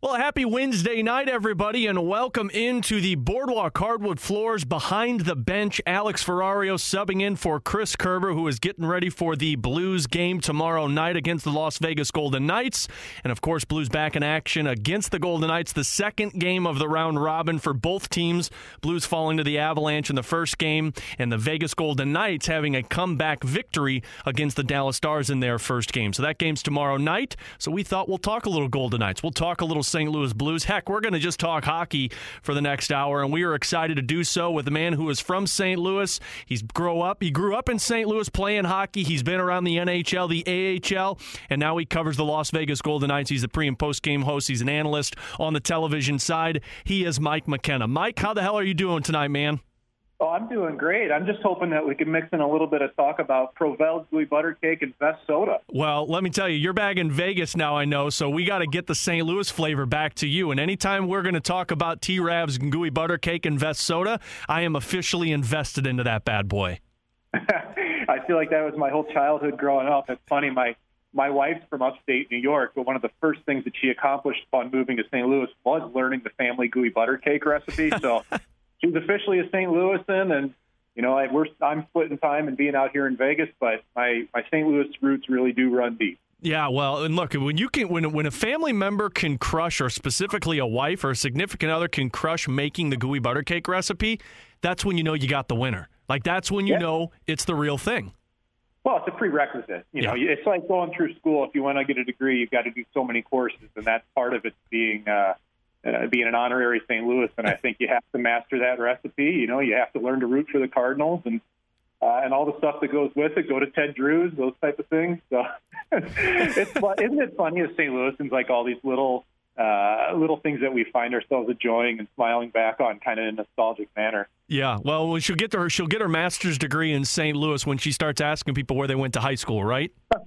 Well, happy Wednesday night, everybody, and welcome into the Boardwalk Hardwood Floors behind the bench. Alex Ferrario subbing in for Chris Kerber, who is getting ready for the Blues game tomorrow night against the Las Vegas Golden Knights. And of course, Blues back in action against the Golden Knights, the second game of the round robin for both teams. Blues falling to the Avalanche in the first game, and the Vegas Golden Knights having a comeback victory against the Dallas Stars in their first game. So that game's tomorrow night. So we thought we'll talk a little Golden Knights. We'll talk a little St. Louis Blues. Heck, we're going to just talk hockey for the next hour, and we are excited to do so with a man who is from St. Louis. He's grow up. He grew up in St. Louis playing hockey. He's been around the NHL, the AHL, and now he covers the Las Vegas Golden Knights. He's the pre and post game host. He's an analyst on the television side. He is Mike McKenna. Mike, how the hell are you doing tonight, man? Oh, I'm doing great. I'm just hoping that we can mix in a little bit of talk about Provel's gooey butter cake and Vess soda. Well, let me tell you, you're back in Vegas now, I know, so we got to get the St. Louis flavor back to you. And anytime we're going to talk about T Rav's and gooey butter cake and Vess soda, I am officially invested into that bad boy. I feel like that was my whole childhood growing up. It's funny, my my wife's from upstate New York, but one of the first things that she accomplished upon moving to St. Louis was learning the family gooey butter cake recipe. So she's officially a St. Louisan, and you know, I, we're I'm splitting time and being out here in Vegas, but my my St. Louis roots really do run deep. Yeah, well, and look, when you can, when when a family member can crush, or specifically a wife or a significant other can crush making the gooey butter cake recipe, that's when you know you got the winner. Like that's when you yeah. know it's the real thing. Well, it's a prerequisite. You know, yeah. it's like going through school. If you want to get a degree, you've got to do so many courses, and that's part of it being uh, uh, being an honorary St. Louis, and I think you have to master that recipe. You know, you have to learn to root for the Cardinals and uh, and all the stuff that goes with it. Go to Ted Drewes, those type of things. So it's isn't it funny as St. Louisans like all these little uh, little things that we find ourselves enjoying and smiling back on, kind of in a nostalgic manner. Yeah, well, she'll get to her, she'll get her master's degree in St. Louis when she starts asking people where they went to high school, right?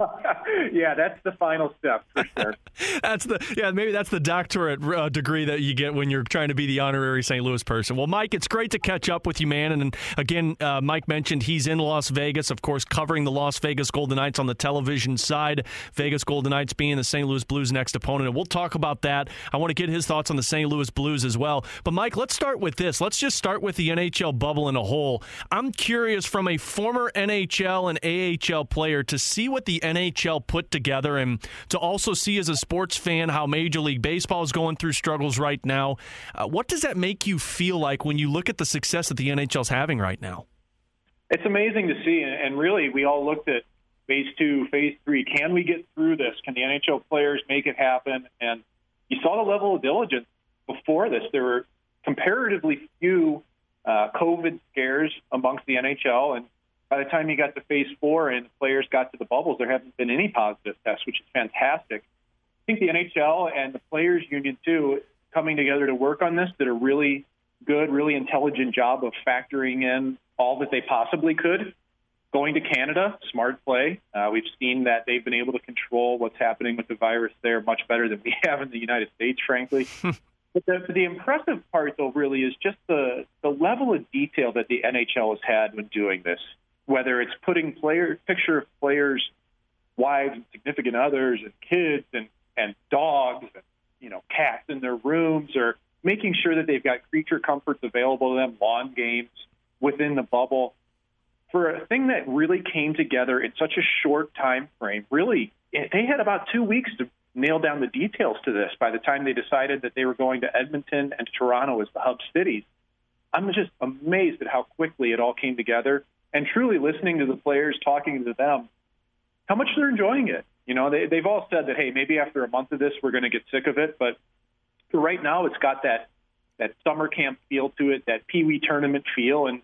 yeah, that's the final step for sure. that's the yeah, maybe that's the doctorate uh, degree that you get when you're trying to be the honorary St. Louis person. Well, Mike, it's great to catch up with you, man. And again, uh, Mike mentioned he's in Las Vegas, of course, covering the Las Vegas Golden Knights on the television side. Vegas Golden Knights being the St. Louis Blues' next opponent, and we'll talk about that. I want to get his thoughts on the St. Louis Blues as well. But Mike, let's start with this. Let's just start with the NHL bubble in a whole. I'm curious from a former NHL and AHL player to see what the NHL put together and to also see as a sports fan how Major League Baseball is going through struggles right now. Uh, what does that make you feel like when you look at the success that the NHL is having right now? It's amazing to see, and really, we all looked at phase two, phase three. Can we get through this? Can the NHL players make it happen? And you saw the level of diligence before this. There were comparatively few uh, COVID scares amongst the NHL, and by the time you got to phase four and players got to the bubbles, there haven't been any positive tests, which is fantastic. I think the NHL and the players' union too coming together to work on this did a really good, really intelligent job of factoring in all that they possibly could. Going to Canada, smart play. Uh, we've seen that they've been able to control what's happening with the virus there much better than we have in the United States, frankly. But the, the impressive part, though, really is just the, the level of detail that the NHL has had when doing this. Whether it's putting player picture of players, wives and significant others, and kids and and dogs and you know cats in their rooms, or making sure that they've got creature comforts available to them, lawn games within the bubble. For a thing that really came together in such a short time frame, really, they had about two weeks to nail down the details to this by the time they decided that they were going to Edmonton and Toronto as the hub cities. I'm just amazed at how quickly it all came together and truly listening to the players, talking to them, how much they're enjoying it. You know, they, they've all said that, hey, maybe after a month of this, we're going to get sick of it. But right now, it's got that, that summer camp feel to it, that Pee Wee tournament feel. And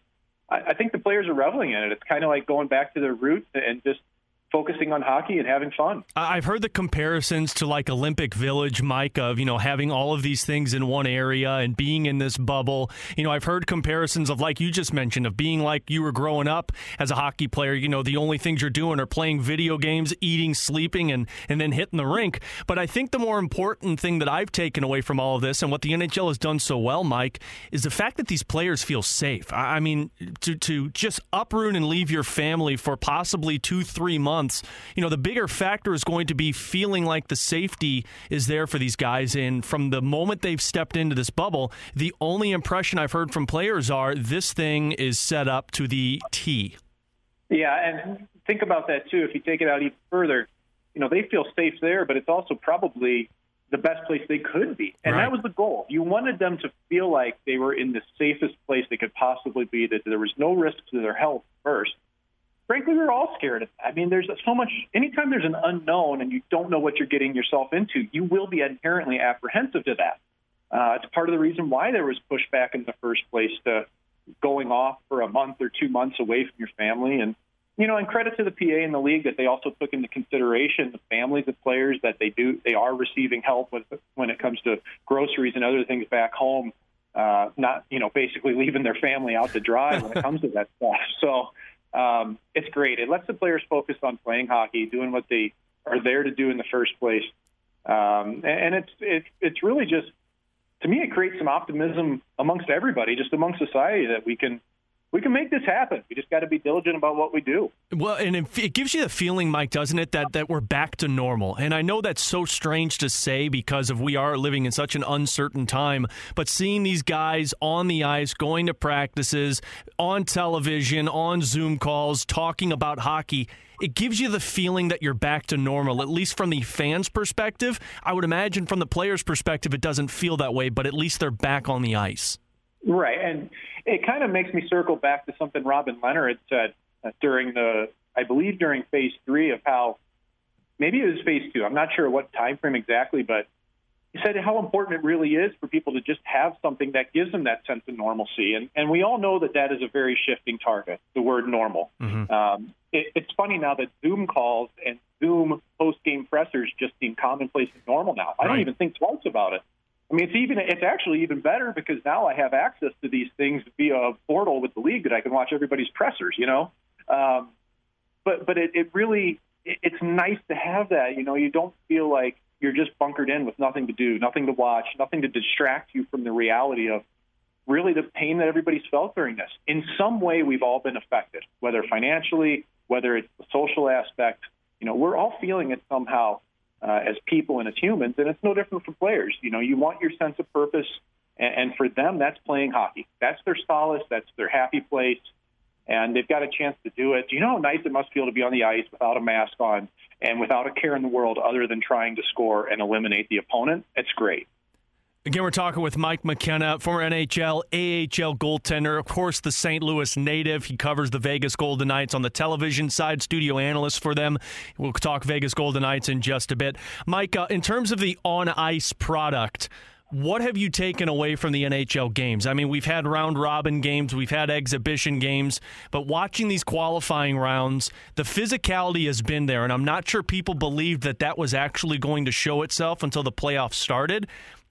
I, I think the players are reveling in it. It's kind of like going back to their roots and just focusing on hockey and having fun. I've heard the comparisons to like Olympic Village, Mike, of, you know, having all of these things in one area and being in this bubble. You know, I've heard comparisons of, like you just mentioned, of being like you were growing up as a hockey player. You know, the only things you're doing are playing video games, eating, sleeping, and, and then hitting the rink. But I think the more important thing that I've taken away from all of this and what the NHL has done so well, Mike, is the fact that these players feel safe. I mean, to, to just uproot and leave your family for possibly two, three months months. You know, the bigger factor is going to be feeling like the safety is there for these guys. And from the moment they've stepped into this bubble, the only impression I've heard from players are this thing is set up to the T. Yeah, and think about that too. If you take it out even further, you know, they feel safe there, but it's also probably the best place they could be. And right. that was the goal. You wanted them to feel like they were in the safest place they could possibly be, that there was no risk to their health first. Frankly, we are all scared of that. I mean, there's so much, anytime there's an unknown and you don't know what you're getting yourself into, you will be inherently apprehensive to that. Uh, it's part of the reason why there was pushback in the first place to going off for a month or two months away from your family. And you know, and credit to the PA and the league that they also took into consideration the families of players that they do they are receiving help with when it comes to groceries and other things back home. Uh, not you know basically leaving their family out to dry when it comes to that stuff. So um, it's great. It lets the players focus on playing hockey, doing what they are there to do in the first place, um, and it's it's it's really just to me it creates some optimism amongst everybody, just amongst society that we can we can make this happen. We just got to be diligent about what we do. Well, and it gives you the feeling, Mike, doesn't it, that, that we're back to normal? And I know that's so strange to say because of we are living in such an uncertain time. But seeing these guys on the ice, going to practices, on television, on Zoom calls, talking about hockey, it gives you the feeling that you're back to normal, at least from the fans' perspective. I would imagine from the players' perspective, it doesn't feel that way, but at least they're back on the ice. Right. And it kind of makes me circle back to something Robin Lehner had said uh, during the, I believe during phase three of how maybe it was phase two. I'm not sure what time frame exactly, but he said how important it really is for people to just have something that gives them that sense of normalcy. And, and we all know that that is a very shifting target, the word normal. Mm-hmm. Um, it, it's funny now that Zoom calls and Zoom post game pressers just seem commonplace and normal now. I right. don't even think twice about it. I mean, it's even it's actually even better because now I have access to these things via a portal with the league that I can watch everybody's pressers. You know, um, but but it, it really it, it's nice to have that. You know, you don't feel like you're just bunkered in with nothing to do, nothing to watch, nothing to distract you from the reality of really the pain that everybody's felt during this. In some way, we've all been affected, whether financially, whether it's the social aspect. You know, we're all feeling it somehow uh, as people and as humans, and it's no different for players. You know, you want your sense of purpose, and, and for them, that's playing hockey. That's their solace. That's their happy place, and they've got a chance to do it. Do you know how nice it must feel to be on the ice without a mask on and without a care in the world other than trying to score and eliminate the opponent? It's great. Again, we're talking with Mike McKenna, former NHL, AHL goaltender, of course, the St. Louis native. He covers the Vegas Golden Knights on the television side, studio analyst for them. We'll talk Vegas Golden Knights in just a bit. Mike, uh, in terms of the on ice product, what have you taken away from the NHL games? I mean, we've had round robin games, we've had exhibition games, but watching these qualifying rounds, the physicality has been there, and I'm not sure people believed that that was actually going to show itself until the playoffs started.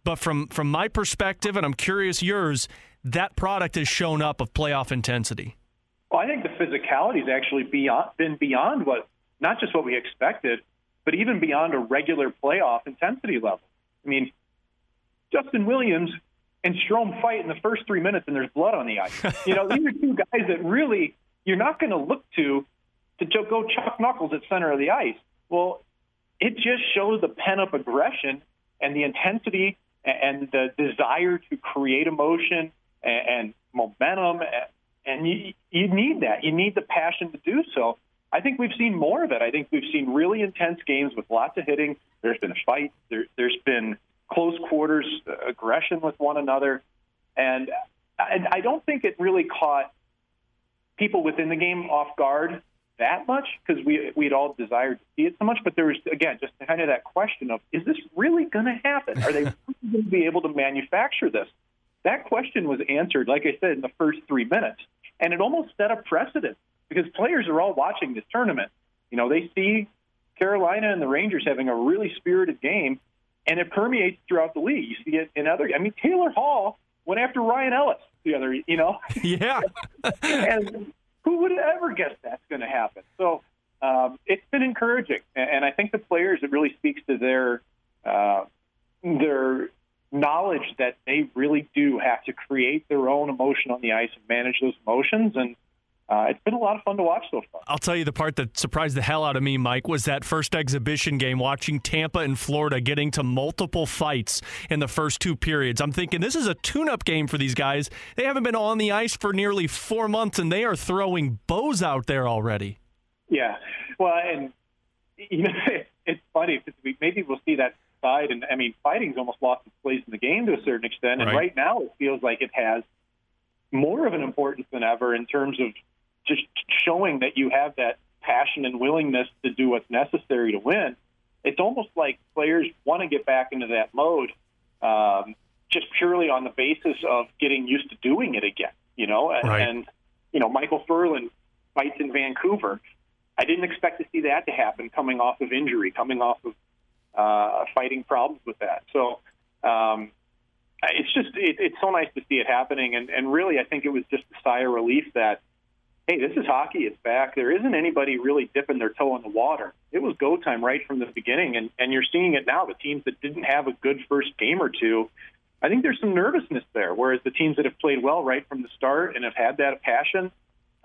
But from from my perspective, and I'm curious yours, that product has shown up of playoff intensity. Well, I think the physicality has actually beyond, been beyond what not just what we expected, but even beyond a regular playoff intensity level. I mean, Justin Williams and Strome fight in the first three minutes, and there's blood on the ice. You know, these are two guys that really you're not going to look to to go chuck knuckles at center of the ice. Well, it just shows the pent up aggression and the intensity and the desire to create emotion and, momentum. And you, you need that. You need the passion to do so. I think we've seen more of it. I think we've seen really intense games with lots of hitting. There's been a fight. There, there's been close quarters uh, aggression with one another, and I don't think it really caught people within the game off guard that much because we we'd all desired to see it so much. But there was again just kind of that question of is this really going to happen? Are they going to be able to manufacture this? That question was answered, like I said, in the first three minutes, and it almost set a precedent because players are all watching this tournament. You know, they see Carolina and the Rangers having a really spirited game, and it permeates throughout the league. You see it in other. I mean, Taylor Hall went after Ryan Ellis the other. You know, yeah, and who would ever guess that's going to happen? So um, it's been encouraging, and I think the players it really speaks to their uh, their knowledge that they really do have to create their own emotion on the ice and manage those emotions. And uh, it's been a lot of fun to watch so far. I'll tell you the part that surprised the hell out of me, Mike, was that first exhibition game watching Tampa and Florida getting to multiple fights in the first two periods. I'm thinking this is a tune up game for these guys. They haven't been on the ice for nearly four months and they are throwing bows out there already. Yeah. Well, and, you know, it's funny because we, maybe we'll see that side. And I mean, fighting's almost lost its place in the game to a certain extent. And Right. right now it feels like it has more of an importance than ever in terms of just showing that you have that passion and willingness to do what's necessary to win. It's almost like players want to get back into that mode, um, just purely on the basis of getting used to doing it again. You know, and, Right. and you know, Micheal Ferland fights in Vancouver. I didn't expect to see that to happen coming off of injury, coming off of uh, fighting problems with that. So um, it's just it, it's so nice to see it happening, and, and really I think it was just a sigh of relief that hey, this is hockey. It's back. There isn't anybody really dipping their toe in the water. It was go time right from the beginning, and, and you're seeing it now. The teams that didn't have a good first game or two, I think there's some nervousness there. Whereas the teams that have played well right from the start and have had that passion,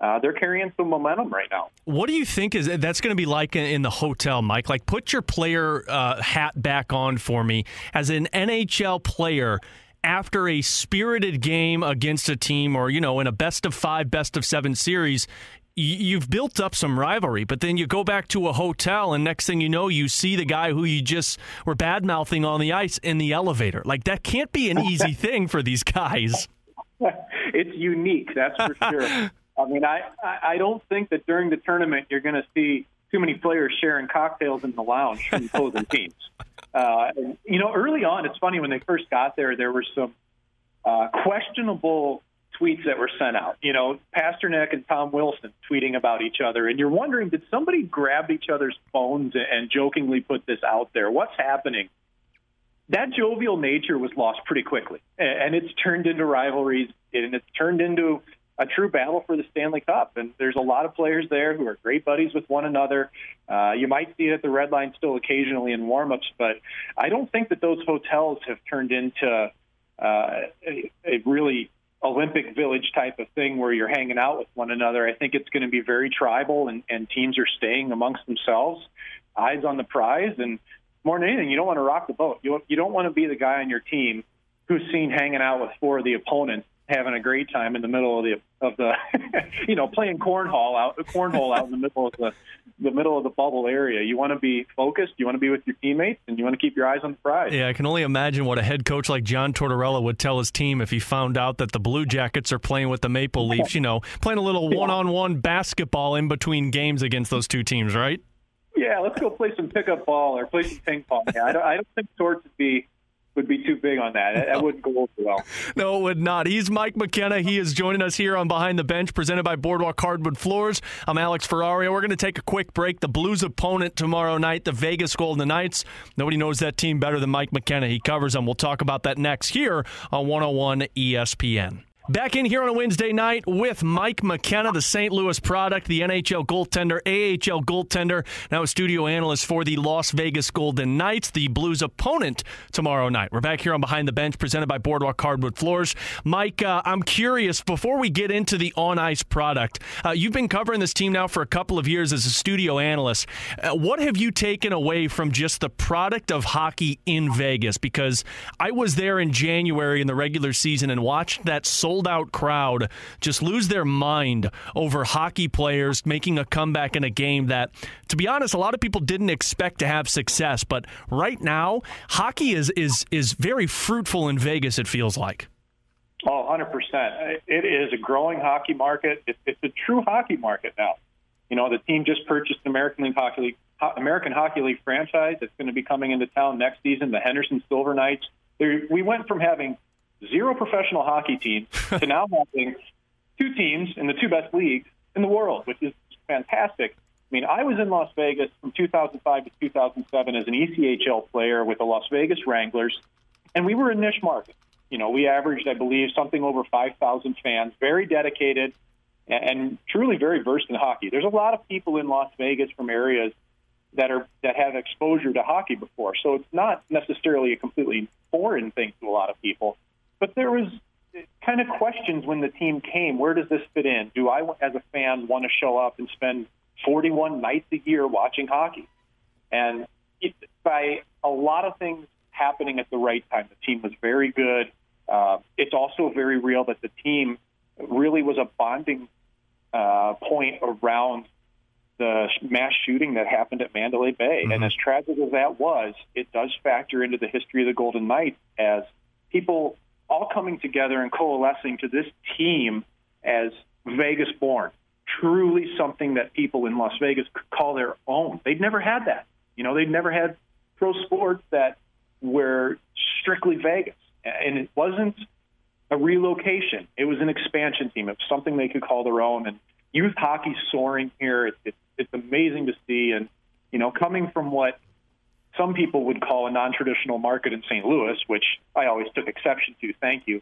uh, they're carrying some momentum right now. What do you think is that's going to be like in, the hotel, Mike? Like, put your player uh, hat back on for me as an NHL player after a spirited game against a team, or you know, in a best of five, best of seven series. You've built up some rivalry, but then you go back to a hotel, and next thing you know, you see the guy who you just were bad mouthing on the ice in the elevator. Like that can't be an easy thing for these guys. it's unique, that's for sure. I mean, I, I don't think that during the tournament you're going to see too many players sharing cocktails in the lounge from opposing teams. Uh, you know, early on, it's funny when they first got there, there were some uh, questionable tweets that were sent out. You know, Pastrnak and Tom Wilson tweeting about each other, and you're wondering, did somebody grab each other's phones and jokingly put this out there? What's happening? that jovial nature was lost pretty quickly, and it's turned into rivalries, and it's turned into a true battle for the Stanley Cup. And there's a lot of players there who are great buddies with one another. Uh, you might see it at the red line still occasionally in warmups, but I don't think that those hotels have turned into uh, a, a really Olympic Village type of thing where you're hanging out with one another. I think it's going to be very tribal, and, and teams are staying amongst themselves, eyes on the prize, and more than anything, you don't want to rock the boat. You you don't want to be the guy on your team who's seen hanging out with four of the opponents, having a great time in the middle of the of the, you know, playing cornhole out cornhole out in the middle of the the middle of the bubble area. You want to be focused. You want to be with your teammates, and you want to keep your eyes on the prize. Yeah, I can only imagine what a head coach like John Tortorella would tell his team if he found out that the Blue Jackets are playing with the Maple Leafs, you know, playing a little one on one basketball in between games against those two teams, right? Yeah, let's go play some pickup ball or play some ping pong. Yeah, I don't, I don't think Torts would be would be too big on that. That wouldn't go over well. No, it would not. He's Mike McKenna. He is joining us here on Behind the Bench, presented by Boardwalk Hardwood Floors. I'm Alex Ferrario. We're going to take a quick break. The Blues opponent tomorrow night, the Vegas Golden Knights. Nobody knows that team better than Mike McKenna. He covers them. We'll talk about that next here on 101 ESPN. Back in here on a Wednesday night with Mike McKenna, the St. Louis product, the NHL goaltender, AHL goaltender, now a studio analyst for the Las Vegas Golden Knights, the Blues opponent tomorrow night. We're back here on Behind the Bench, presented by Boardwalk Hardwood Floors. Mike, uh, I'm curious, before we get into the on ice product, uh, you've been covering this team now for a couple of years as a studio analyst. Uh, what have you taken away from just the product of hockey in Vegas? Because I was there in January in the regular season and watched that sold out crowd just lose their mind over hockey players making a comeback in a game that, to be honest, a lot of people didn't expect to have success. But right now, hockey is is is very fruitful in Vegas. It feels like. Oh, 100%. It is a growing hockey market. It's, a true hockey market now. You know, the team just purchased an American League Hockey League, American Hockey League franchise that's going to be coming into town next season, the Henderson Silver Knights. We went from having zero professional hockey teams to now having two teams in the two best leagues in the world, which is fantastic. I mean, I was in Las Vegas from 2005 to 2007 as an ECHL player with the Las Vegas Wranglers, and we were a niche market. You know, we averaged, I believe, something over 5,000 fans, very dedicated and, and truly very versed in hockey. There's a lot of people in Las Vegas from areas that are that have exposure to hockey before, so it's not necessarily a completely foreign thing to a lot of people. But there was kind of questions when the team came. Where does this fit in? Do I, as a fan, want to show up and spend 41 nights a year watching hockey? And it, by a lot of things happening at the right time, the team was very good. Uh, it's also very real that the team really was a bonding uh, point around the mass shooting that happened at Mandalay Bay. Mm-hmm. And as tragic as that was, it does factor into the history of the Golden Knights as people all coming together and coalescing to this team as Vegas born. Truly something that people in Las Vegas could call their own. They'd never had that. You know, they'd never had pro sports that were strictly Vegas. And it wasn't a relocation. It was an expansion team. It was something they could call their own. And youth hockey soaring here. It, it, it's amazing to see. And, you know, coming from what some people would call a non-traditional market in St. Louis, which I always took exception to. Thank you.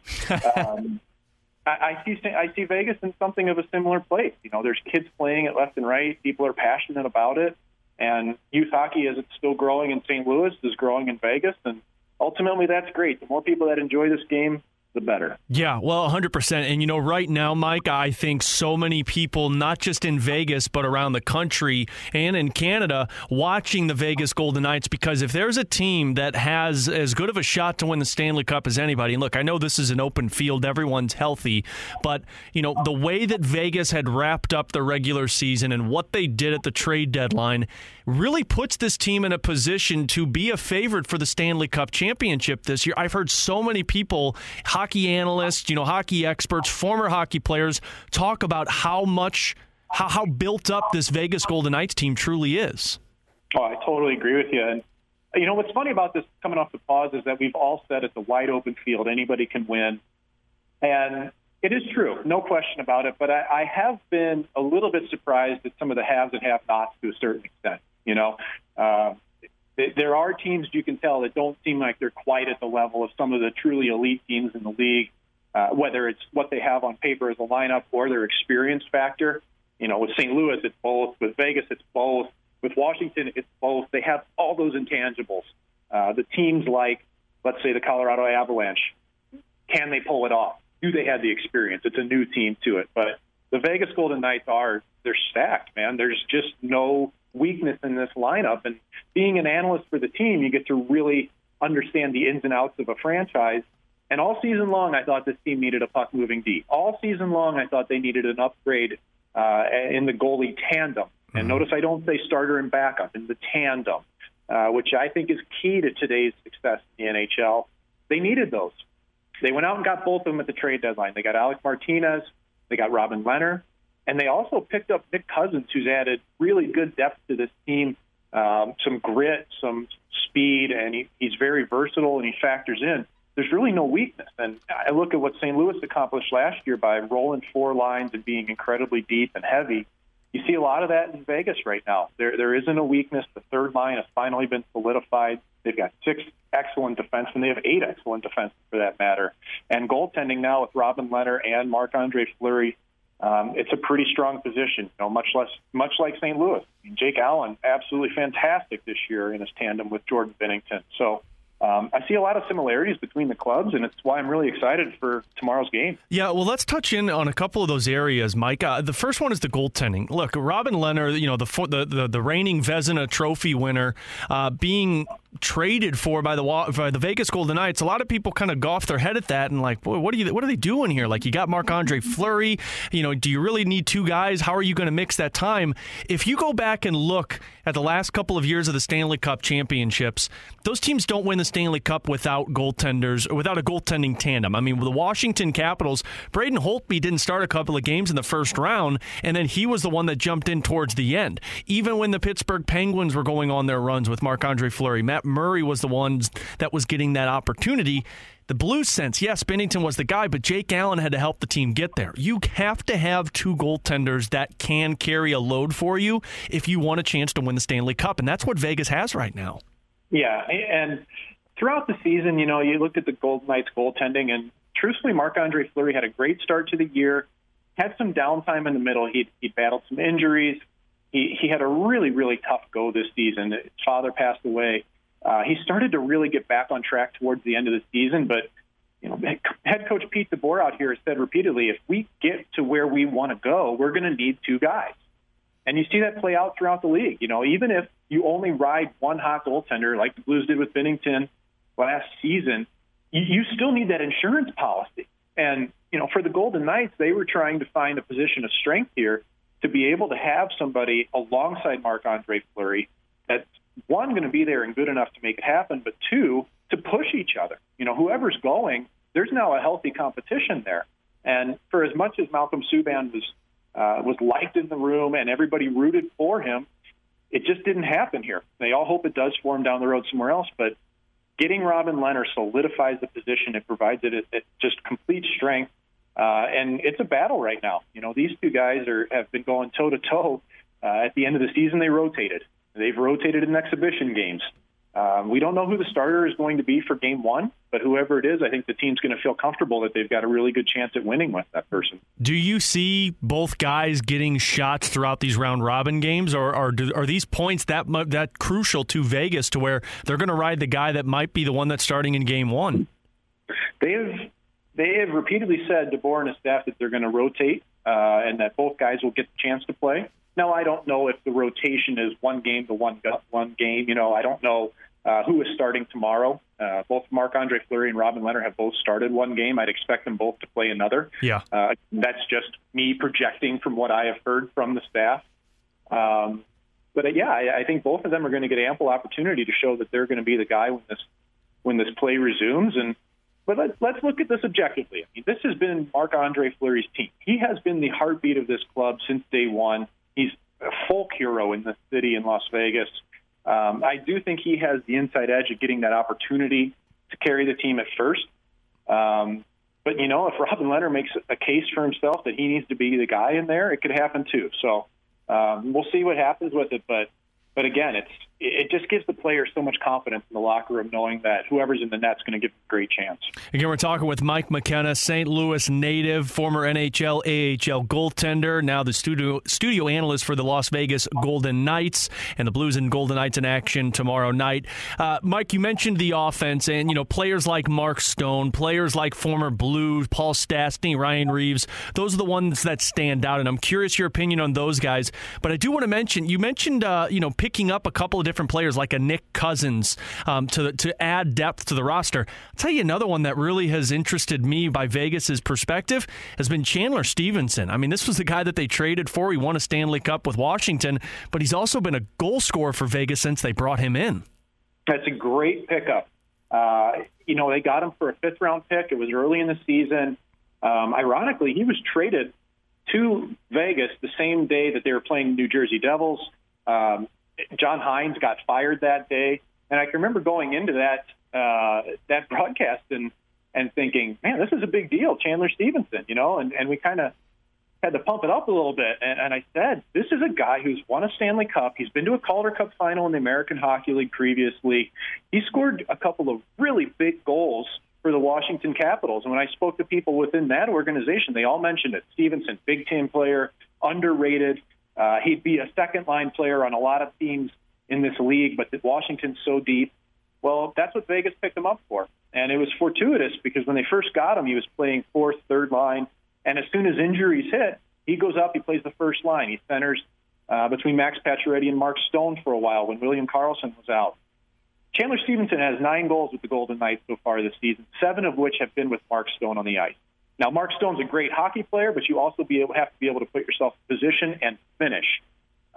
Um, I, I see I see Vegas in something of a similar place. You know, there's kids playing it left and right. People are passionate about it, and youth hockey, as it's still growing in St. Louis, is growing in Vegas, and ultimately that's great. The more people that enjoy this game, the better. Yeah, well, 100%. And, you know, right now, Mike, I think so many people, not just in Vegas, but around the country and in Canada, watching the Vegas Golden Knights because if there's a team that has as good of a shot to win the Stanley Cup as anybody, and look, I know this is an open field, everyone's healthy, but, you know, the way that Vegas had wrapped up the regular season and what they did at the trade deadline really puts this team in a position to be a favorite for the Stanley Cup championship this year. I've heard so many people, hockey analysts, you know, hockey experts, former hockey players talk about how much how, how built up this Vegas Golden Knights team truly is. Oh, I totally agree with you. And you know what's funny about this coming off the pause is that we've all said it's a wide open field, anybody can win. And it is true, no question about it. But I, I have been a little bit surprised at some of the haves and have-nots to a certain extent. You know, uh, there are teams you can tell that don't seem like they're quite at the level of some of the truly elite teams in the league, uh, whether it's what they have on paper as a lineup or their experience factor. You know, with St. Louis, it's both. With Vegas, it's both. With Washington, it's both. They have all those intangibles. Uh, the teams like, let's say, the Colorado Avalanche, can they pull it off? Do they have the experience? It's a new team to it, but the Vegas Golden Knights are they're stacked, man. There's just no weakness in this lineup. And being an analyst for the team, you get to really understand the ins and outs of a franchise. And all season long, I thought this team needed a puck moving deep. All season long, I thought they needed an upgrade uh, in the goalie tandem. Mm-hmm. And notice I don't say starter and backup, in the tandem, uh, which I think is key to today's success in the NHL. They needed those. They went out and got both of them at the trade deadline. They got Alec Martinez, they got Robin Lehner, and they also picked up Nick Cousins, who's added really good depth to this team, um, some grit, some speed, and he, he's very versatile and he factors in. There's really no weakness. And I look at what St. Louis accomplished last year by rolling four lines and being incredibly deep and heavy. You see a lot of that in Vegas right now. There, there isn't a weakness. The third line has finally been solidified. They've got six excellent defensemen. They have eight excellent defensemen for that matter. And goaltending now with Robin Lehner and Marc Andre Fleury um, it's a pretty strong position. You know, much less, much like St. Louis. I mean, Jake Allen, absolutely fantastic this year in his tandem with Jordan Binnington. So um, I see a lot of similarities between the clubs, and it's why I'm really excited for tomorrow's game. Yeah, well, let's touch in on a couple of those areas, Mike. Uh, the first one is the goaltending. Look, Robin Lehner, you know, the the the, the reigning Vezina Trophy winner, uh, being traded for by the by the Vegas Golden Knights. A lot of people kind of golf their head at that and like, boy, what are you what are they doing here? Like, you got Marc Andre Fleury. You know, do you really need two guys? How are you going to mix that time? If you go back and look at the last couple of years of the Stanley Cup championships, those teams don't win the Stanley Cup without goaltenders or without a goaltending tandem. I mean, with the Washington Capitals, Braden Holtby didn't start a couple of games in the first round, and then he was the one that jumped in towards the end. Even when the Pittsburgh Penguins were going on their runs with Marc Andre Fleury, Matt Murray was the one that was getting that opportunity. The Blues sense, yes, Binnington was the guy, but Jake Allen had to help the team get there. You have to have two goaltenders that can carry a load for you if you want a chance to win the Stanley Cup, and that's what Vegas has right now. Yeah, and throughout the season, you know, you looked at the Golden Knights goaltending, and truthfully, Marc Andre Fleury had a great start to the year, had some downtime in the middle. He he battled some injuries. He he had a really really tough go this season. His father passed away. Uh, he started to really get back on track towards the end of the season, but you know, head coach Pete DeBoer out here has said repeatedly, if we get to where we want to go, we're going to need two guys. And you see that play out throughout the league. You know, even if you only ride one hot goaltender, like the Blues did with Binnington last season, you, you still need that insurance policy. And, you know, for the Golden Knights, they were trying to find a position of strength here to be able to have somebody alongside Marc Andre Fleury that's one going to be there and good enough to make it happen, but two, to push each other. You know, whoever's going, there's now a healthy competition there. And for as much as Malcolm Subban was uh, was liked in the room and everybody rooted for him, it just didn't happen here. They all hope it does for him down the road somewhere else, but getting Robin Lehner solidifies the position. It provides it, it just complete strength, uh, and it's a battle right now. You know, these two guys are have been going toe to toe. At the end of the season, they rotated. They've rotated in exhibition games. Um, we don't know who the starter is going to be for game one, but whoever it is, I think the team's going to feel comfortable that they've got a really good chance at winning with that person. Do you see both guys getting shots throughout these round robin games, or, or do, are these points that that crucial to Vegas to where they're going to ride the guy that might be the one that's starting in game one? They have they have repeatedly said to DeBoer and his staff that they're going to rotate uh, and that both guys will get the chance to play. Now, I don't know if the rotation is one game to one one game. You know, I don't know uh, who is starting tomorrow. Uh, both Marc Andre Fleury and Robin Lehner have both started one game. I'd expect them both to play another. Yeah, uh, that's just me projecting from what I have heard from the staff. Um, but uh, yeah, I, I think both of them are going to get ample opportunity to show that they're going to be the guy when this when this play resumes. And but let, let's look at this objectively. I mean, this has been Marc Andre Fleury's team. He has been the heartbeat of this club since day one. He's a folk hero in the city in Las Vegas. Um, I do think he has the inside edge of getting that opportunity to carry the team at first. Um, but you know, if Robin Lehner makes a case for himself that he needs to be the guy in there, it could happen too. So um, we'll see what happens with it. But but again, it's it just gives the players so much confidence in the locker room knowing that whoever's in the net's going to give a great chance. Again, we're talking with Mike McKenna, St. Louis native, former NHL, AHL goaltender, now the studio studio analyst for the Las Vegas Golden Knights and the Blues and Golden Knights in action tomorrow night. Uh, Mike, you mentioned the offense and you know players like Mark Stone, players like former Blues, Paul Stastny, Ryan Reaves. Those are the ones that stand out, and I'm curious your opinion on those guys. But I do want to mention you mentioned uh, you know picking up a couple of different players like a Nick Cousins um, to to add depth to the roster. I'll tell you another one that really has interested me by Vegas's perspective has been Chandler Stephenson. I mean, this was the guy that they traded for. He won a Stanley Cup with Washington, but he's also been a goal scorer for Vegas since they brought him in. That's a great pickup. Uh, you know, they got him for a fifth round pick. It was early in the season. Um, ironically, he was traded to Vegas the same day that they were playing New Jersey Devils. Um, John Hynes got fired that day, and I can remember going into that uh, that broadcast and and thinking, man, this is a big deal, Chandler Stephenson, you know, and and we kind of had to pump it up a little bit. And, and I said, this is a guy who's won a Stanley Cup. He's been to a Calder Cup final in the American Hockey League previously. He scored a couple of really big goals for the Washington Capitals. And when I spoke to people within that organization, they all mentioned it. Stephenson, big team player, underrated. Uh, he'd be a second line player on a lot of teams in this league, but Washington's so deep. Well, that's what Vegas picked him up for. And it was fortuitous because when they first got him, he was playing fourth, third line. And as soon as injuries hit, he goes up, he plays the first line. He centers uh, between Max Pacioretty and Mark Stone for a while when William Karlsson was out. Chandler Stephenson has nine goals with the Golden Knights so far this season, seven of which have been with Mark Stone on the ice. Now, Mark Stone's a great hockey player, but you also be able, have to be able to put yourself in position and finish.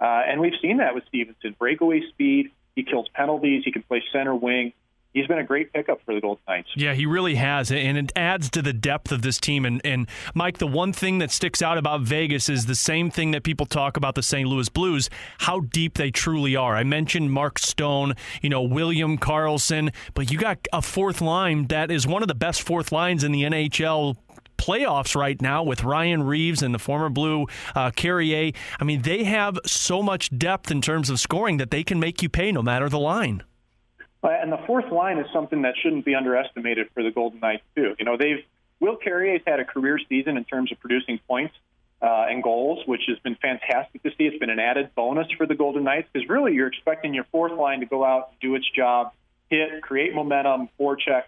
Uh, and we've seen that with Stephenson. Breakaway speed, he kills penalties, he can play center wing. He's been a great pickup for the Golden Knights. Yeah, he really has, and it adds to the depth of this team. And, and Mike, the one thing that sticks out about Vegas is the same thing that people talk about the St. Louis Blues: how deep they truly are. I mentioned Mark Stone, you know William Karlsson, but you got a fourth line that is one of the best fourth lines in the NHL playoffs right now with Ryan Reaves and the former Blue uh, Carrier. I mean, they have so much depth in terms of scoring that they can make you pay no matter the line. And the fourth line is something that shouldn't be underestimated for the Golden Knights too. You know, they've Will Carrier's had a career season in terms of producing points uh, and goals, which has been fantastic to see. It's been an added bonus for the Golden Knights because really you're expecting your fourth line to go out, do its job, hit, create momentum, forecheck,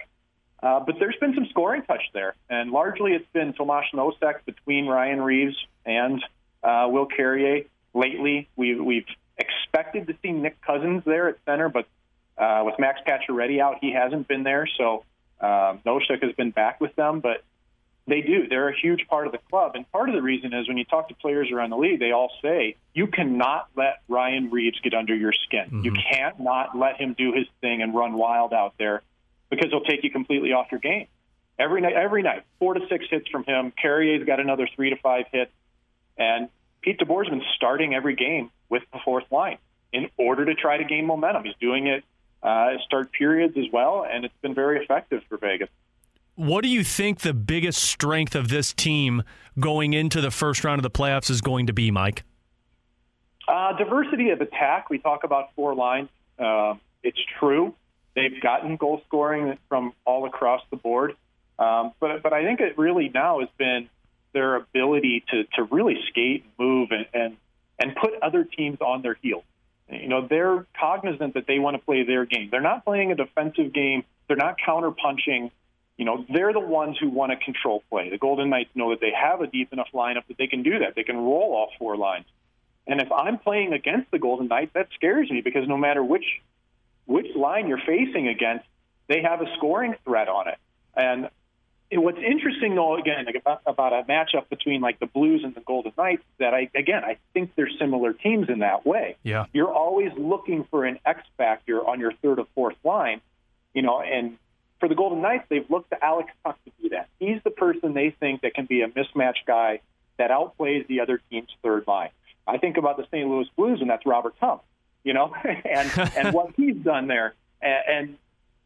Uh, but there's been some scoring touch there, and largely it's been Tomas Nosek between Ryan Reaves and uh, Will Carrier. Lately, we, we've expected to see Nick Cousins there at center, but uh, with Max Pacioretty out, he hasn't been there. So uh, Nosek has been back with them, but they do. They're a huge part of the club, and part of the reason is when you talk to players around the league, they all say you cannot let Ryan Reaves get under your skin. Mm-hmm. You can't not let him do his thing and run wild out there because he'll take you completely off your game. Every night, every night, four to six hits from him. Carrier's got another three to five hits, and Pete DeBoer's been starting every game with the fourth line in order to try to gain momentum. He's doing it uh, start periods as well, and it's been very effective for Vegas. What do you think the biggest strength of this team going into the first round of the playoffs is going to be, Mike? Uh, diversity of attack. We talk about four lines. Uh, it's true. They've gotten goal scoring from all across the board. Um, but but I think it really now has been their ability to to really skate, move, and and, and put other teams on their heels. You know, they're cognizant that they want to play their game. They're not playing a defensive game. They're not counter punching. You know, they're the ones who want to control play. The Golden Knights know that they have a deep enough lineup that they can do that. They can roll all four lines. And if I'm playing against the Golden Knights, that scares me because no matter which which line you're facing against, they have a scoring threat on it. And what's interesting though again like about, about a matchup between like the blues and the golden knights that i again i think they're similar teams in that way. Yeah. You're always looking for an x factor on your third or fourth line you know and for the golden knights they've looked to alex tuch to be that. He's the person they think that can be a mismatch guy that outplays the other team's third line. I think about the st louis blues and that's robert Tumm, you know and and what he's done there and, and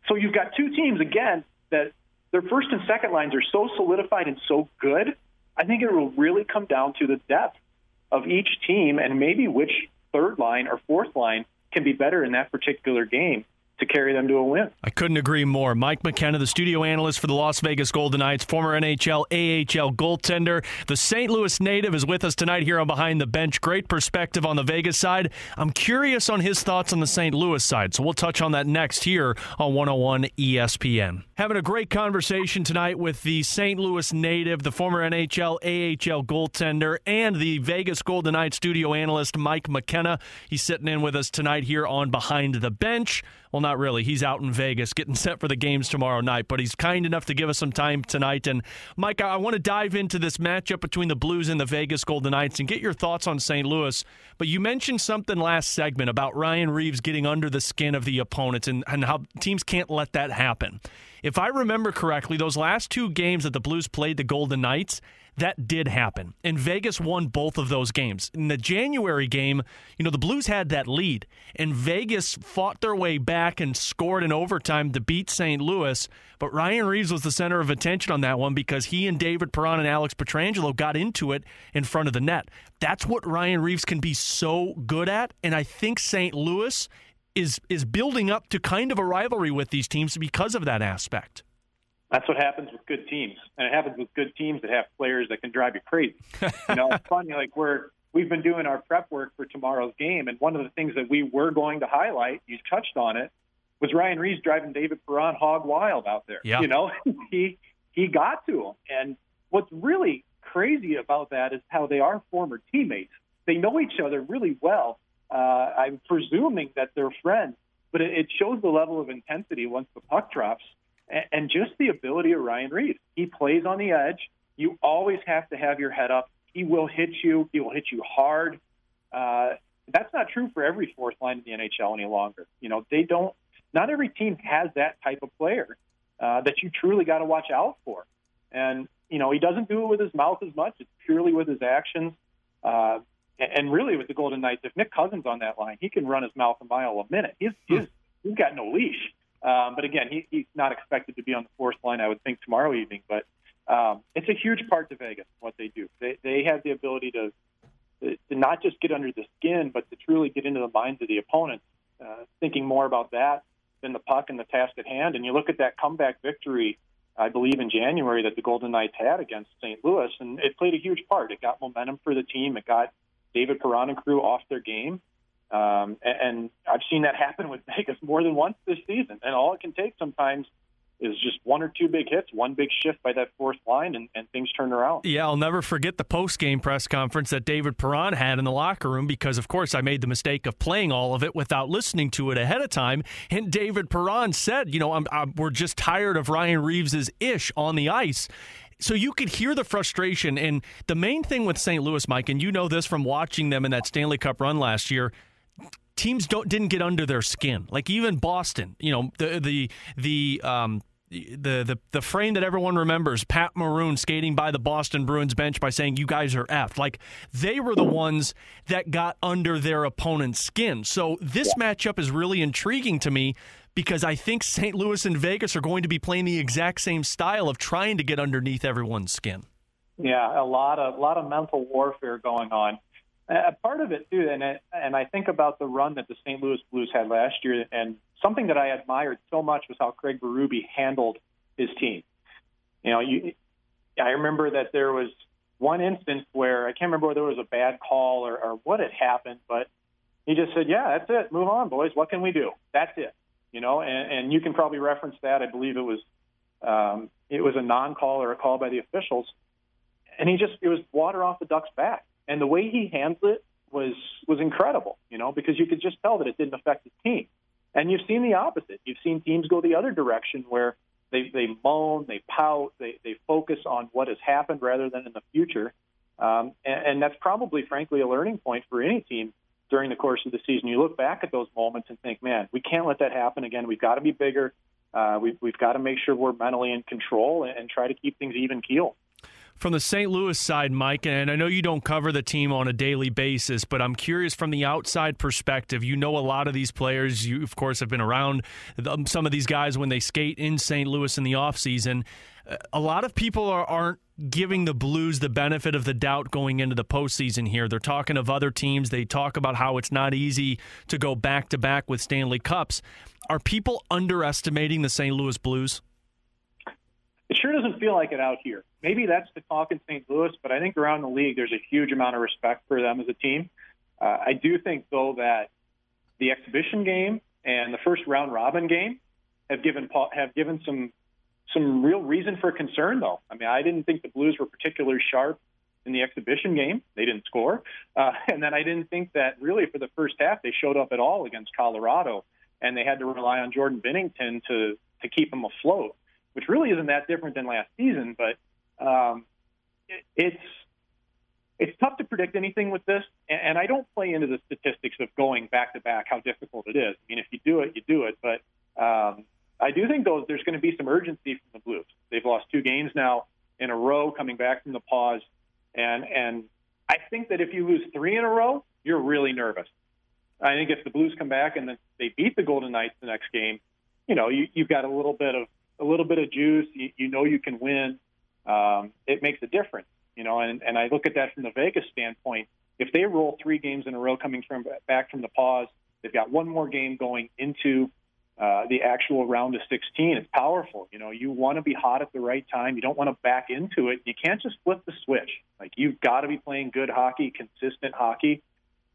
so you've got two teams again that their first and second lines are so solidified and so good. I think it will really come down to the depth of each team and maybe which third line or fourth line can be better in that particular game to carry them to a win. I couldn't agree more. Mike McKenna, the studio analyst for the Las Vegas Golden Knights, former NHL, AHL goaltender. The St. Louis native is with us tonight here on Behind the Bench. Great perspective on the Vegas side. I'm curious on his thoughts on the St. Louis side, so we'll touch on that next here on 101 ESPN. Having a great conversation tonight with the St. Louis native, the former NHL, AHL goaltender, and the Vegas Golden Knights studio analyst, Mike McKenna. He's sitting in with us tonight here on Behind the Bench. Well, not really. He's out in Vegas getting set for the games tomorrow night, but he's kind enough to give us some time tonight. And Mike, I want to dive into this matchup between the Blues and the Vegas Golden Knights and get your thoughts on St. Louis. But you mentioned something last segment about Ryan Reaves getting under the skin of the opponents and, and how teams can't let that happen. If I remember correctly, those last two games that the Blues played the Golden Knights, that did happen. And Vegas won both of those games. In the January game, you know, the Blues had that lead, and Vegas fought their way back and scored in overtime to beat St. Louis. But Ryan Reaves was the center of attention on that one because he and David Perron and Alex Pietrangelo got into it in front of the net. That's what Ryan Reaves can be so good at. And I think St. Louis is is building up to kind of a rivalry with these teams because of that aspect. That's what happens with good teams, and it happens with good teams that have players that can drive you crazy. you know, it's funny. Like we're we've been doing our prep work for tomorrow's game, and one of the things that we were going to highlight, you touched on it, was Ryan Reaves driving David Perron hog wild out there. Yeah. You know, he he got to him, and what's really crazy about that is how they are former teammates. They know each other really well. Uh, I'm presuming that they're friends, but it, it shows the level of intensity once the puck drops and just the ability of Ryan Reaves. He plays on the edge. You always have to have your head up. He will hit you. He will hit you hard. Uh, that's not true for every fourth line in the NHL any longer. You know, they don't. Not every team has that type of player uh, that you truly got to watch out for. And you know, he doesn't do it with his mouth as much. It's purely with his actions. Uh, and really, with the Golden Knights, if Nick Cousins on that line, he can run his mouth a mile a minute. He's he's, he's got no leash. Um, but again, he, he's not expected to be on the fourth line, I would think, tomorrow evening. But um, it's a huge part to Vegas, what they do. They, they have the ability to, to not just get under the skin, but to truly get into the minds of the opponents, uh, thinking more about that than the puck and the task at hand. And you look at that comeback victory, I believe, in January that the Golden Knights had against St. Louis, and it played a huge part. It got momentum for the team. It got David Perron and crew off their game. Um, and I've seen that happen with Vegas more than once this season. And all it can take sometimes is just one or two big hits, one big shift by that fourth line, and, and things turn around. Yeah, I'll never forget the post game press conference that David Perron had in the locker room because, of course, I made the mistake of playing all of it without listening to it ahead of time. And David Perron said, you know, I'm, I'm, we're just tired of Ryan Reaves's ish on the ice. So you could hear the frustration. And the main thing with St. Louis, Mike, and you know this from watching them in that Stanley Cup run last year, teams don't didn't get under their skin. Like even Boston, you know, the the the um, the, the the frame that everyone remembers, Pat Maroon skating by the Boston Bruins bench by saying you guys are effed. Like they were the ones that got under their opponent's skin. So this matchup is really intriguing to me because I think St. Louis and Vegas are going to be playing the exact same style of trying to get underneath everyone's skin. Yeah, a lot of a lot of mental warfare going on. Uh, part of it too, and it, and I think about the run that the St. Louis Blues had last year, and something that I admired so much was how Craig Berube handled his team. You know, you, I remember that there was one instance where I can't remember whether it was a bad call or, or what had happened, but he just said, "Yeah, that's it. Move on, boys. What can we do? That's it." You know, and, and you can probably reference that. I believe it was um, it was a non-call or a call by the officials, and he just it was water off the duck's back, and the way he handled it was was incredible. You know, because you could just tell that it didn't affect his team. And you've seen the opposite. You've seen teams go the other direction where they, they moan, they pout, they, they focus on what has happened rather than in the future. Um, and, and that's probably, frankly, a learning point for any team during the course of the season. You look back at those moments and think, man, we can't let that happen again. We've got to be bigger. Uh, we've, we've got to make sure we're mentally in control and, and try to keep things even keel from the St. Louis side, Mike, and I know you don't cover the team on a daily basis, but I'm curious from the outside perspective. You know a lot of these players. You, of course, have been around um, some of these guys when they skate in St. Louis in the offseason. Uh, a lot of people are, aren't giving the Blues the benefit of the doubt going into the postseason here. They're talking of other teams. They talk about how it's not easy to go back to back with Stanley Cups. Are people underestimating the St. Louis Blues? Sure doesn't feel like it out here. Maybe that's the talk in St. Louis, but I think around the league there's a huge amount of respect for them as a team. Uh, I do think though that the exhibition game and the first round robin game have given have given some some real reason for concern though. I mean, I didn't think the Blues were particularly sharp in the exhibition game. They didn't score, uh, and then I didn't think that really for the first half they showed up at all against Colorado, and they had to rely on Jordan Binnington to to keep them afloat which really isn't that different than last season. But um, it, it's it's tough to predict anything with this, and, and I don't play into the statistics of going back to back how difficult it is. I mean, if you do it, you do it. But um, I do think though there's going to be some urgency from the Blues. They've lost two games now in a row, coming back from the pause, and and I think that if you lose three in a row, you're really nervous. I think if the Blues come back and then they beat the Golden Knights the next game, you know, you, you've got a little bit of a little bit of juice, you, you know you can win. Um, it makes a difference, you know. And, and I look at that from the Vegas standpoint. If they roll three games in a row coming from back from the pause, they've got one more game going into uh, the actual round of 16. It's powerful. You know, you want to be hot at the right time. You don't want to back into it. You can't just flip the switch. Like you've got to be playing good hockey, consistent hockey.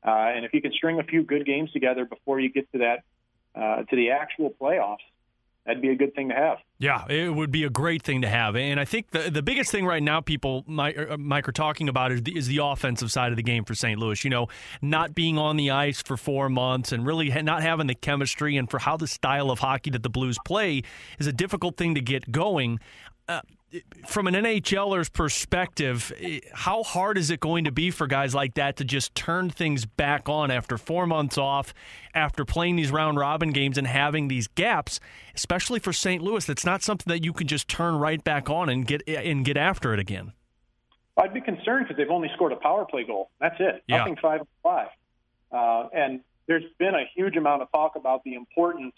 Uh, and if you can string a few good games together before you get to that uh, to the actual playoffs, that'd be a good thing to have. Yeah, it would be a great thing to have. And I think the the biggest thing right now, people, Mike, uh, Mike are talking about is the, is the offensive side of the game for St. Louis. You know, not being on the ice for four months and really not having the chemistry and for how the style of hockey that the Blues play is a difficult thing to get going. Uh, from an NHLer's perspective, how hard is it going to be for guys like that to just turn things back on after four months off, after playing these round robin games and having these gaps, especially for St. Louis? That's not something that you can just turn right back on and get and get after it again. I'd be concerned because they've only scored a power play goal. That's it. Yeah. Nothing five five. Uh, and there's been a huge amount of talk about the importance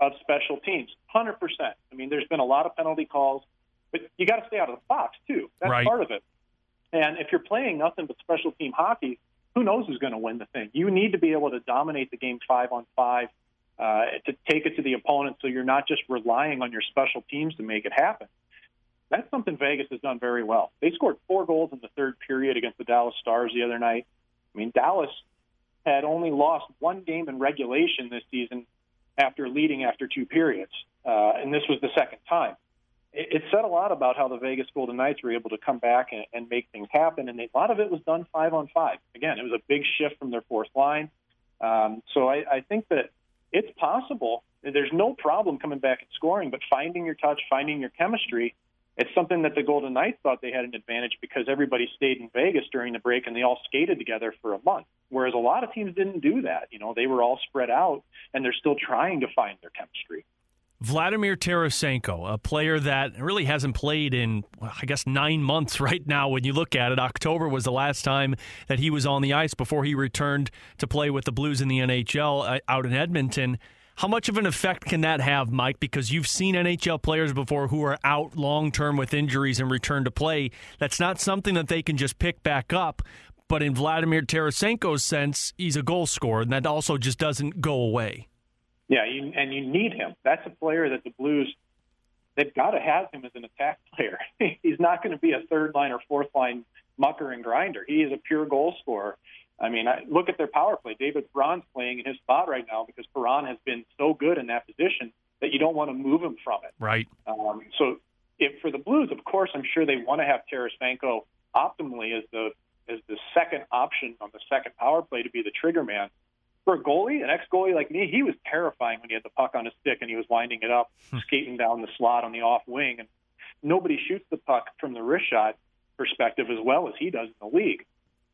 of special teams. Hundred percent. I mean, there's been a lot of penalty calls but you got to stay out of the box too. That's right. part of it. And if you're playing nothing but special team hockey, who knows who's going to win the thing? You need to be able to dominate the game five on five uh, to take it to the opponent, so you're not just relying on your special teams to make it happen. That's something Vegas has done very well. They scored four goals in the third period against the Dallas Stars the other night. I mean, Dallas had only lost one game in regulation this season after leading after two periods. uh, and this was the second time. It, said a lot about how the Vegas Golden Knights were able to come back and, and make things happen, and a lot of it was done five on five. Again, it was a big shift from their fourth line. Um, so I, I think that it's possible. There's no problem coming back and scoring, but finding your touch, finding your chemistry, it's something that the Golden Knights thought they had an advantage because everybody stayed in Vegas during the break and they all skated together for a month. Whereas a lot of teams didn't do that. You know, they were all spread out and they're still trying to find their chemistry. Vladimir Tarasenko, a player that really hasn't played in, I guess, nine months right now when you look at it. October was the last time that he was on the ice before he returned to play with the Blues in the NHL uh, out in Edmonton. How much of an effect can that have, Mike? Because you've seen NHL players before who are out long term with injuries and return to play. That's not something that they can just pick back up. But in Vladimir Tarasenko's sense, he's a goal scorer, and that also just doesn't go away. Yeah, you, and you need him. That's a player that the Blues they've got to have him as an attack player. He's not going to be a third line or fourth line mucker and grinder. He is a pure goal scorer. I mean, I, look at their power play. David Perron's playing in his spot right now because Perron has been so good in that position that you don't want to move him from it. Right. Um, so, if for the Blues, of course, I'm sure they want to have Tarasenko optimally as the as the second option on the second power play to be the trigger man. For a goalie, an ex goalie like me, he was terrifying when he had the puck on his stick and he was winding it up, hmm. skating down the slot on the off wing, and nobody shoots the puck from the wrist shot perspective as well as he does in the league.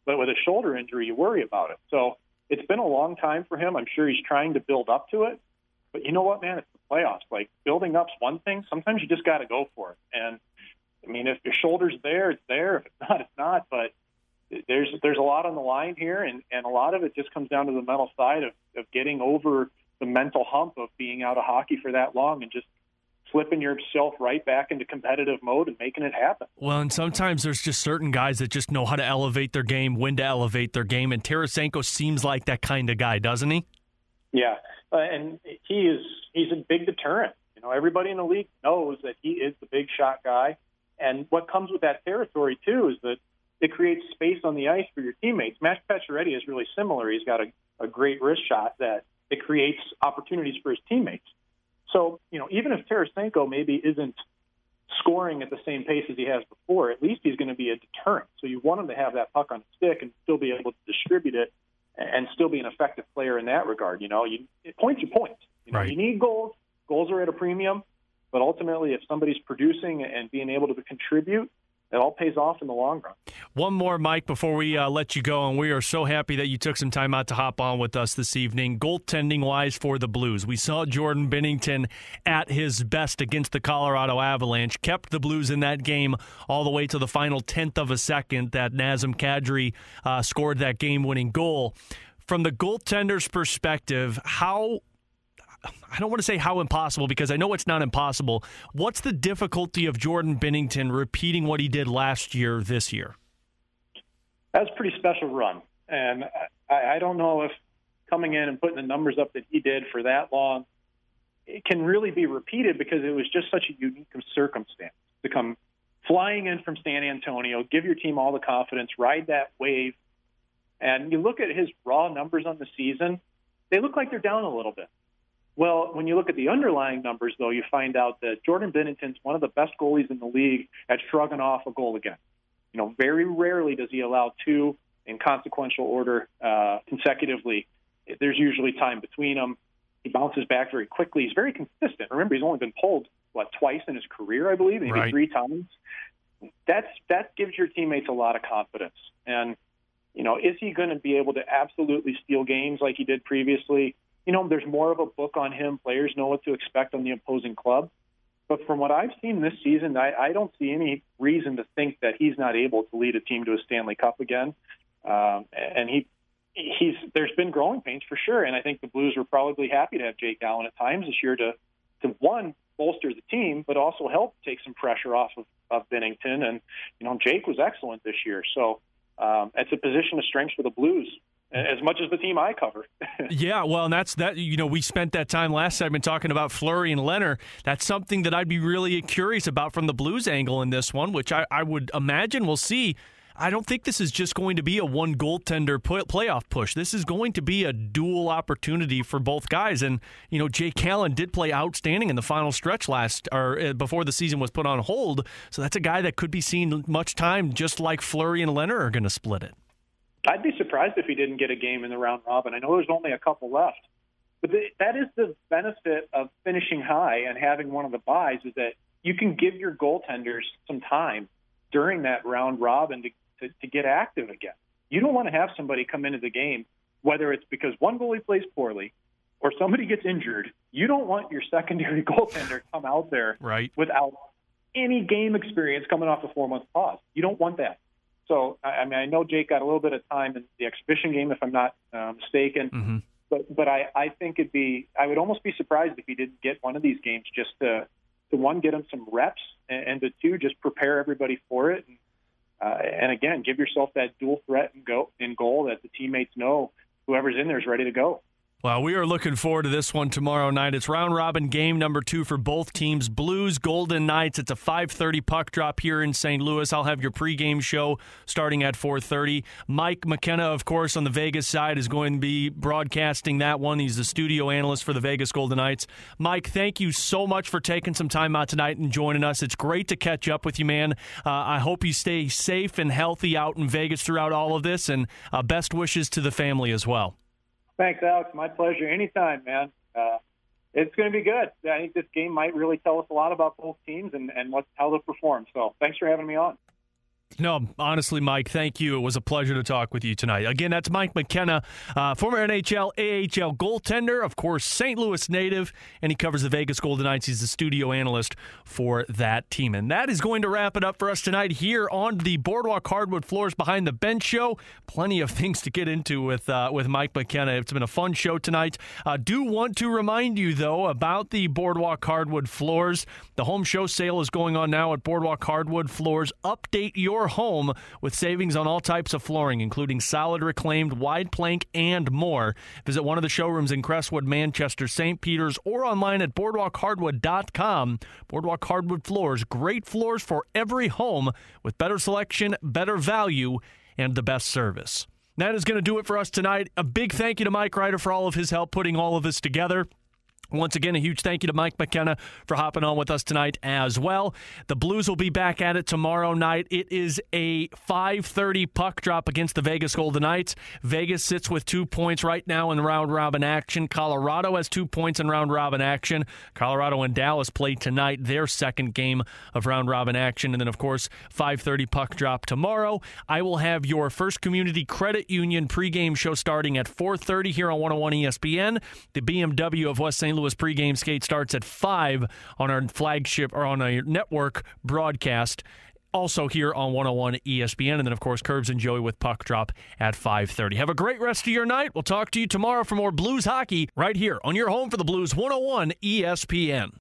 But with a shoulder injury, you worry about it. So it's been a long time for him. I'm sure he's trying to build up to it. But you know what, man? It's the playoffs. Like building up's one thing. Sometimes you just got to go for it. And I mean, if your shoulder's there, it's there. If it's not, it's not. But there's there's a lot on the line here, and and a lot of it just comes down to the mental side of of getting over the mental hump of being out of hockey for that long and just flipping yourself right back into competitive mode and making it happen. Well, and sometimes there's just certain guys that just know how to elevate their game, when to elevate their game, and Tarasenko seems like that kind of guy, doesn't he? Yeah, uh, and he is he's a big deterrent. You know, everybody in the league knows that he is the big shot guy, and what comes with that territory too is that it creates space on the ice for your teammates. Max Pacioretty is really similar. He's got a, a great wrist shot that it creates opportunities for his teammates. So, you know, even if Tarasenko maybe isn't scoring at the same pace as he has before, at least he's going to be a deterrent. So you want him to have that puck on his stick and still be able to distribute it and still be an effective player in that regard. You know, you points your points. You know, right. you need goals. Goals are at a premium, but ultimately, if somebody's producing and being able to contribute, it all pays off in the long run. One more, Mike, before we uh, let you go, and we are so happy that you took some time out to hop on with us this evening. Goaltending wise for the Blues, we saw Jordan Binnington at his best against the Colorado Avalanche, kept the Blues in that game all the way to the final tenth of a second that Nazem Kadri uh, scored that game winning goal. From the goaltender's perspective, how I don't want to say how impossible because I know it's not impossible. What's the difficulty of Jordan Binnington repeating what he did last year this year? That was a pretty special run. And I, I don't know if coming in and putting the numbers up that he did for that long it can really be repeated because it was just such a unique circumstance to come flying in from San Antonio, give your team all the confidence, ride that wave. And you look at his raw numbers on the season, they look like they're down a little bit. Well, when you look at the underlying numbers, though, you find out that Jordan Binnington's one of the best goalies in the league at shrugging off a goal again. You know, very rarely does he allow two in consequential order uh, consecutively. There's usually time between them. He bounces back very quickly. He's very consistent. Remember, he's only been pulled what twice in his career, I believe, maybe right. three times. That's that gives your teammates a lot of confidence. And you know, is he going to be able to absolutely steal games like he did previously? You know, there's more of a book on him. Players know what to expect on the opposing club. But from what I've seen this season, I, I don't see any reason to think that he's not able to lead a team to a Stanley Cup again. Um, and he, he's there's been growing pains for sure. And I think the Blues were probably happy to have Jake Allen at times this year to, to one bolster the team, but also help take some pressure off of, of Binnington. And you know, Jake was excellent this year, so um, it's a position of strength for the Blues as much as the team I cover. yeah, well, and that's that. You know, we spent that time last segment talking about Fleury and Lehner. That's something that I'd be really curious about from the Blues angle in this one, which I, I would imagine we'll see. I don't think this is just going to be a one goaltender playoff push. This is going to be a dual opportunity for both guys. And you know, Jake Allen did play outstanding in the final stretch last or uh, before the season was put on hold. So that's a guy that could be seen much time, just like Fleury and Lehner are going to split it. I'd be surprised if he didn't get a game in the round robin. I know there's only a couple left, but the, that is the benefit of finishing high and having one of the buys is that you can give your goaltenders some time during that round robin to, to, to get active again. You don't want to have somebody come into the game, whether it's because one goalie plays poorly or somebody gets injured. You don't want your secondary goaltender come out there right. without any game experience coming off a four month pause. You don't want that. So, I mean, I know Jake got a little bit of time in the exhibition game, if I'm not uh, mistaken. Mm-hmm. But but I, I think it'd be I would almost be surprised if he didn't get one of these games just to to one get him some reps and, and to two just prepare everybody for it. And, uh, and again, give yourself that dual threat and go in goal that the teammates know whoever's in there is ready to go. Well, we are looking forward to this one tomorrow night. It's round robin game number two for both teams. Blues, Golden Knights. It's a 5:30 puck drop here in St. Louis. I'll have your pregame show starting at 4:30. Mike McKenna, of course, on the Vegas side, is going to be broadcasting that one. He's the studio analyst for the Vegas Golden Knights. Mike, thank you so much for taking some time out tonight and joining us. It's great to catch up with you, man. Uh, I hope you stay safe and healthy out in Vegas throughout all of this, and uh, best wishes to the family as well. Thanks, Alex. My pleasure. Anytime, man. Uh, it's going to be good. I think this game might really tell us a lot about both teams and, and what, how they'll perform. So thanks for having me on. No, honestly, Mike, thank you. It was a pleasure to talk with you tonight. Again, that's Mike McKenna, uh, former NHL, AHL goaltender, of course, St. Louis native, and he covers the Vegas Golden Knights. He's the studio analyst for that team. And that is going to wrap it up for us tonight here on the Boardwalk Hardwood Floors Behind the Bench show. Plenty of things to get into with uh, with Mike McKenna. It's been a fun show tonight. Uh, do want to remind you, though, about the Boardwalk Hardwood Floors. The home show sale is going on now at Boardwalk Hardwood Floors. Update your home with savings on all types of flooring, including solid reclaimed, wide plank, and more. Visit one of the showrooms in Crestwood, Manchester, St. Peter's, or online at boardwalkhardwood.com. Boardwalk Hardwood Floors, great floors for every home with better selection, better value, and the best service. That is going to do it for us tonight. A big thank you to Mike Ryder for all of his help putting all of this together. Once again, a huge thank you to Mike McKenna for hopping on with us tonight as well. The Blues will be back at it tomorrow night. It is a 5:30 puck drop against the Vegas Golden Knights. Vegas sits with 2 points right now in round robin action. Colorado has 2 points in round robin action. Colorado and Dallas play tonight their second game of round robin action and then of course 5:30 puck drop tomorrow. I will have your First Community Credit Union pregame show starting at 4:30 here on 101 ESPN. The BMW of West St. Louis pregame skate starts at 5 on our flagship or on a network broadcast also here on 101 ESPN and then of course Kerbs and Joey with Puck Drop at 5:30. Have a great rest of your night. We'll talk to you tomorrow for more Blues hockey right here on your home for the Blues 101 ESPN.